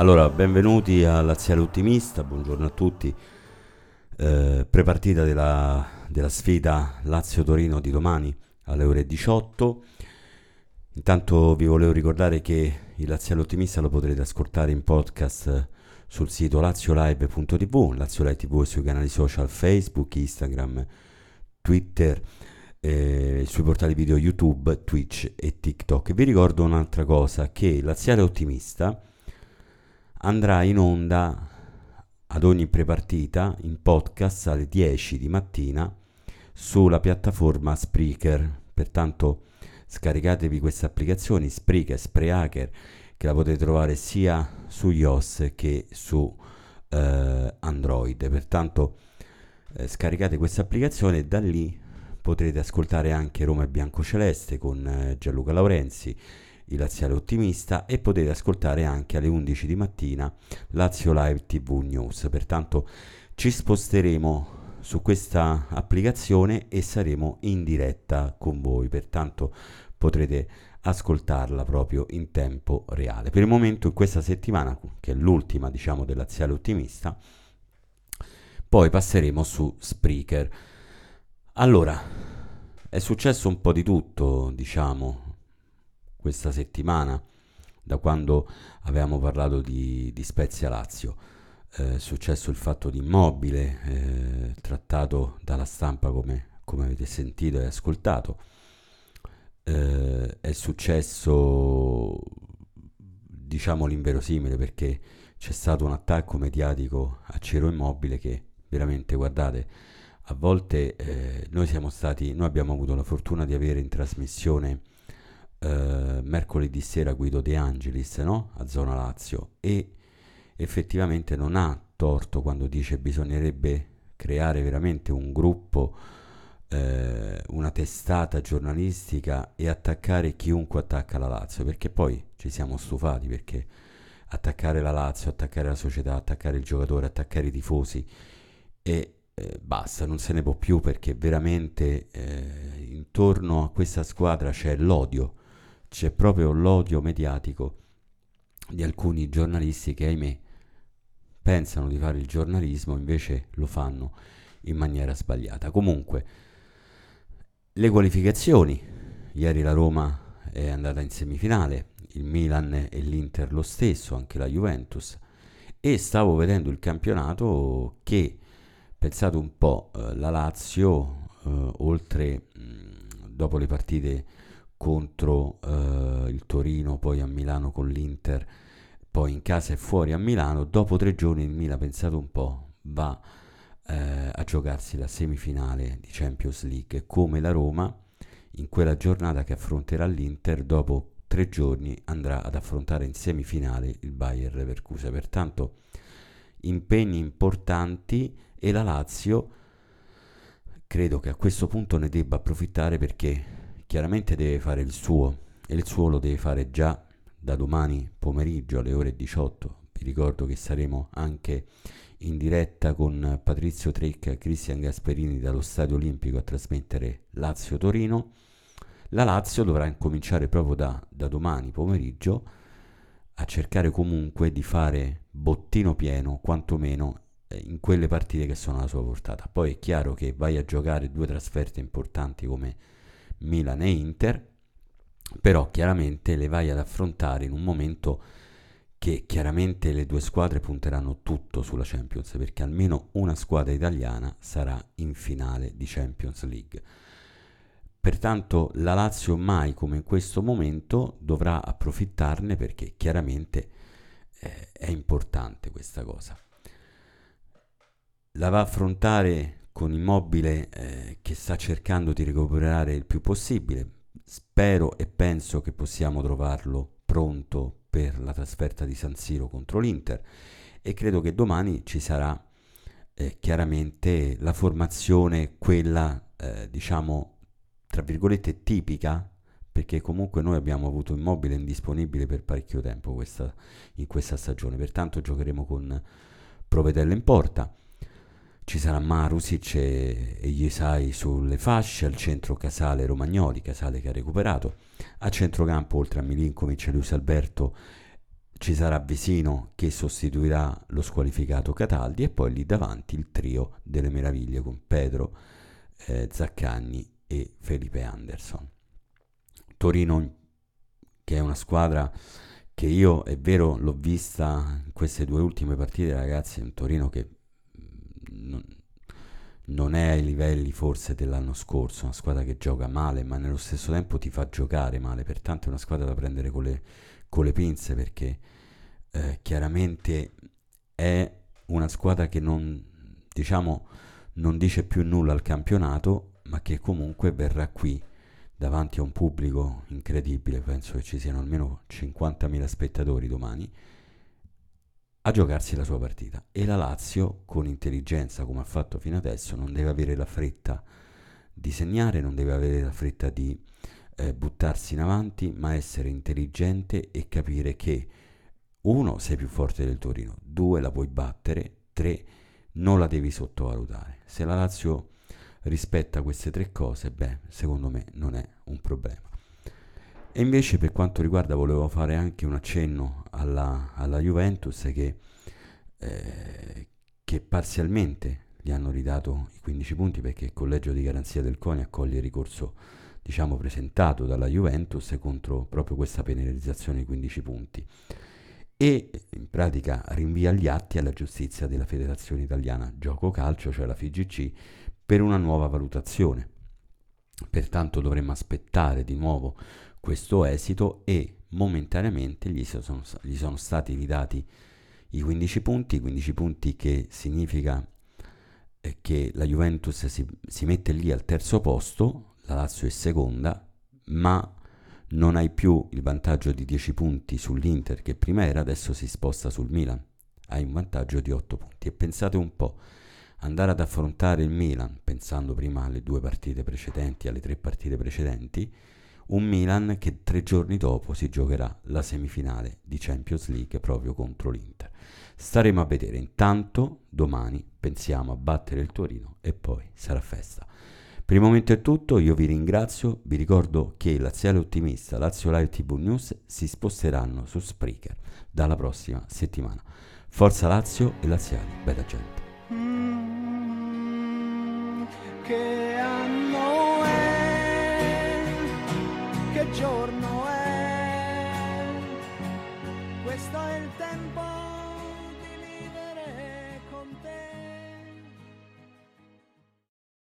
Allora, benvenuti a Laziale Ottimista, buongiorno a tutti. Eh, prepartita della, della sfida Lazio-Torino di domani alle ore 18. Intanto vi volevo ricordare che il Laziale Ottimista lo potrete ascoltare in podcast sul sito laziolive.tv, Lazio Live TV sui canali social Facebook, Instagram, Twitter, eh, sui portali video YouTube, Twitch e TikTok. Vi ricordo un'altra cosa, che il Laziale Ottimista andrà in onda ad ogni prepartita in podcast alle 10 di mattina sulla piattaforma Spreaker. Pertanto scaricatevi queste applicazioni Spreaker, Spreaker, che la potete trovare sia su iOS che su eh, Android. Pertanto eh, scaricate questa applicazione e da lì potrete ascoltare anche Roma e Bianco Celeste con eh, Gianluca Laurenzi il Laziale Ottimista e potete ascoltare anche alle 11 di mattina Lazio Live TV News. Pertanto ci sposteremo su questa applicazione e saremo in diretta con voi, pertanto potrete ascoltarla proprio in tempo reale. Per il momento in questa settimana, che è l'ultima diciamo del Laziale Ottimista, poi passeremo su Spreaker. Allora, è successo un po' di tutto, diciamo, questa settimana, da quando avevamo parlato di, di Spezia Lazio. Eh, è successo il fatto di immobile, eh, trattato dalla stampa come, come, avete sentito e ascoltato. Eh, è successo, diciamo, l'inverosimile perché c'è stato un attacco mediatico a Ciro Immobile che veramente, guardate, a volte eh, noi siamo stati, noi abbiamo avuto la fortuna di avere in trasmissione eh, mercoledì sera Guido De Angelis no? a Zona Lazio e effettivamente non ha torto quando dice bisognerebbe creare veramente un gruppo, eh, una testata giornalistica e attaccare chiunque attacca la Lazio, perché poi ci siamo stufati, perché attaccare la Lazio, attaccare la società, attaccare il giocatore, attaccare i tifosi e eh, basta, non se ne può più perché veramente eh, intorno a questa squadra c'è l'odio c'è proprio l'odio mediatico di alcuni giornalisti che, ahimè, pensano di fare il giornalismo, invece lo fanno in maniera sbagliata. Comunque, le qualificazioni. Ieri la Roma è andata in semifinale, il Milan e l'Inter lo stesso, anche la Juventus. E stavo vedendo il campionato che, pensate un po', eh, la Lazio, eh, oltre mh, dopo le partite contro eh, il Torino, poi a Milano con l'Inter, poi in casa e fuori a Milano. Dopo tre giorni il Milan, pensate un po', va eh, a giocarsi la semifinale di Champions League come la Roma in quella giornata che affronterà l'Inter dopo tre giorni andrà ad affrontare in semifinale il Bayer Leverkusen pertanto impegni importanti e la Lazio credo che a questo punto ne debba approfittare perché chiaramente deve fare il suo e il suo lo deve fare già da domani pomeriggio alle ore 18. Vi ricordo che saremo anche in diretta con Patrizio Trecca e Cristian Gasperini dallo Stadio Olimpico a trasmettere Lazio-Torino. La Lazio dovrà incominciare proprio da, da domani pomeriggio a cercare comunque di fare bottino pieno, quantomeno eh, in quelle partite che sono alla sua portata. Poi è chiaro che vai a giocare due trasferte importanti come Milan e Inter, però chiaramente le vai ad affrontare in un momento che chiaramente le due squadre punteranno tutto sulla Champions, perché almeno una squadra italiana sarà in finale di Champions League. Pertanto la Lazio mai come in questo momento dovrà approfittarne perché chiaramente eh, è importante questa cosa. La va a affrontare con Immobile eh, che sta cercando di recuperare il più possibile. Spero e penso che possiamo trovarlo pronto per la trasferta di San Siro contro l'Inter. E credo che domani ci sarà eh, chiaramente la formazione, quella eh, diciamo tra virgolette tipica perché comunque noi abbiamo avuto immobile indisponibile per parecchio tempo questa, in questa stagione, pertanto giocheremo con Provedella in porta ci sarà Marusic e, e Iesai sulle fasce, al centro Casale Romagnoli, Casale che ha recuperato. A centrocampo, oltre a Milinkovic e Luis Alberto, ci sarà Vesino che sostituirà lo squalificato Cataldi e poi lì davanti il trio delle meraviglie con Pedro, eh, Zaccagni e Felipe Anderson. Torino che è una squadra che io è vero l'ho vista in queste due ultime partite ragazzi, un Torino che mm, non, è ai livelli forse dell'anno scorso, una squadra che gioca male ma nello stesso tempo ti fa giocare male, pertanto è una squadra da prendere con le, con le pinze perché eh, chiaramente è una squadra che non, diciamo, non dice più nulla al campionato ma che comunque verrà qui davanti a un pubblico incredibile, penso che ci siano almeno 50.000 spettatori domani, a giocarsi la sua partita. E la Lazio, con intelligenza, come ha fatto fino adesso, non deve avere la fretta di segnare, non deve avere la fretta di eh, buttarsi in avanti, ma essere intelligente e capire che uno, sei più forte del Torino, due, la puoi battere, tre, non la devi sottovalutare. Se la Lazio rispetta queste tre cose, beh, secondo me non è un problema. E invece per quanto riguarda, volevo fare anche un accenno alla, alla Juventus che, eh, che, parzialmente gli hanno ridato i 15 punti perché il collegio di garanzia del CONI accoglie il ricorso diciamo, presentato dalla Juventus contro proprio questa penalizzazione di 15 punti e in pratica rinvia gli atti alla giustizia della Federazione Italiana Gioco Calcio, cioè la FIGC, per una nuova valutazione. Pertanto dovremmo aspettare di nuovo questo esito e momentaneamente gli sono, gli sono stati ridati i 15 punti, 15 punti che significa eh, che la Juventus si, si mette lì al terzo posto, la Lazio è seconda, ma non hai più il vantaggio di 10 punti sull'Inter che prima era, adesso si sposta sul Milan, hai un vantaggio di 8 punti. E pensate un po', andare ad affrontare il Milan, pensando prima alle due partite precedenti, alle tre partite precedenti, un Milan che tre giorni dopo si giocherà la semifinale di Champions League proprio contro l'Inter. Staremo a vedere. Intanto domani pensiamo a battere il Torino e poi sarà festa. Per il momento è tutto, io vi ringrazio, vi ricordo che Laziale Ottimista, Lazio Live TV News si sposteranno su Spreaker dalla prossima settimana. Forza Lazio e Laziali, bella gente. Mm, che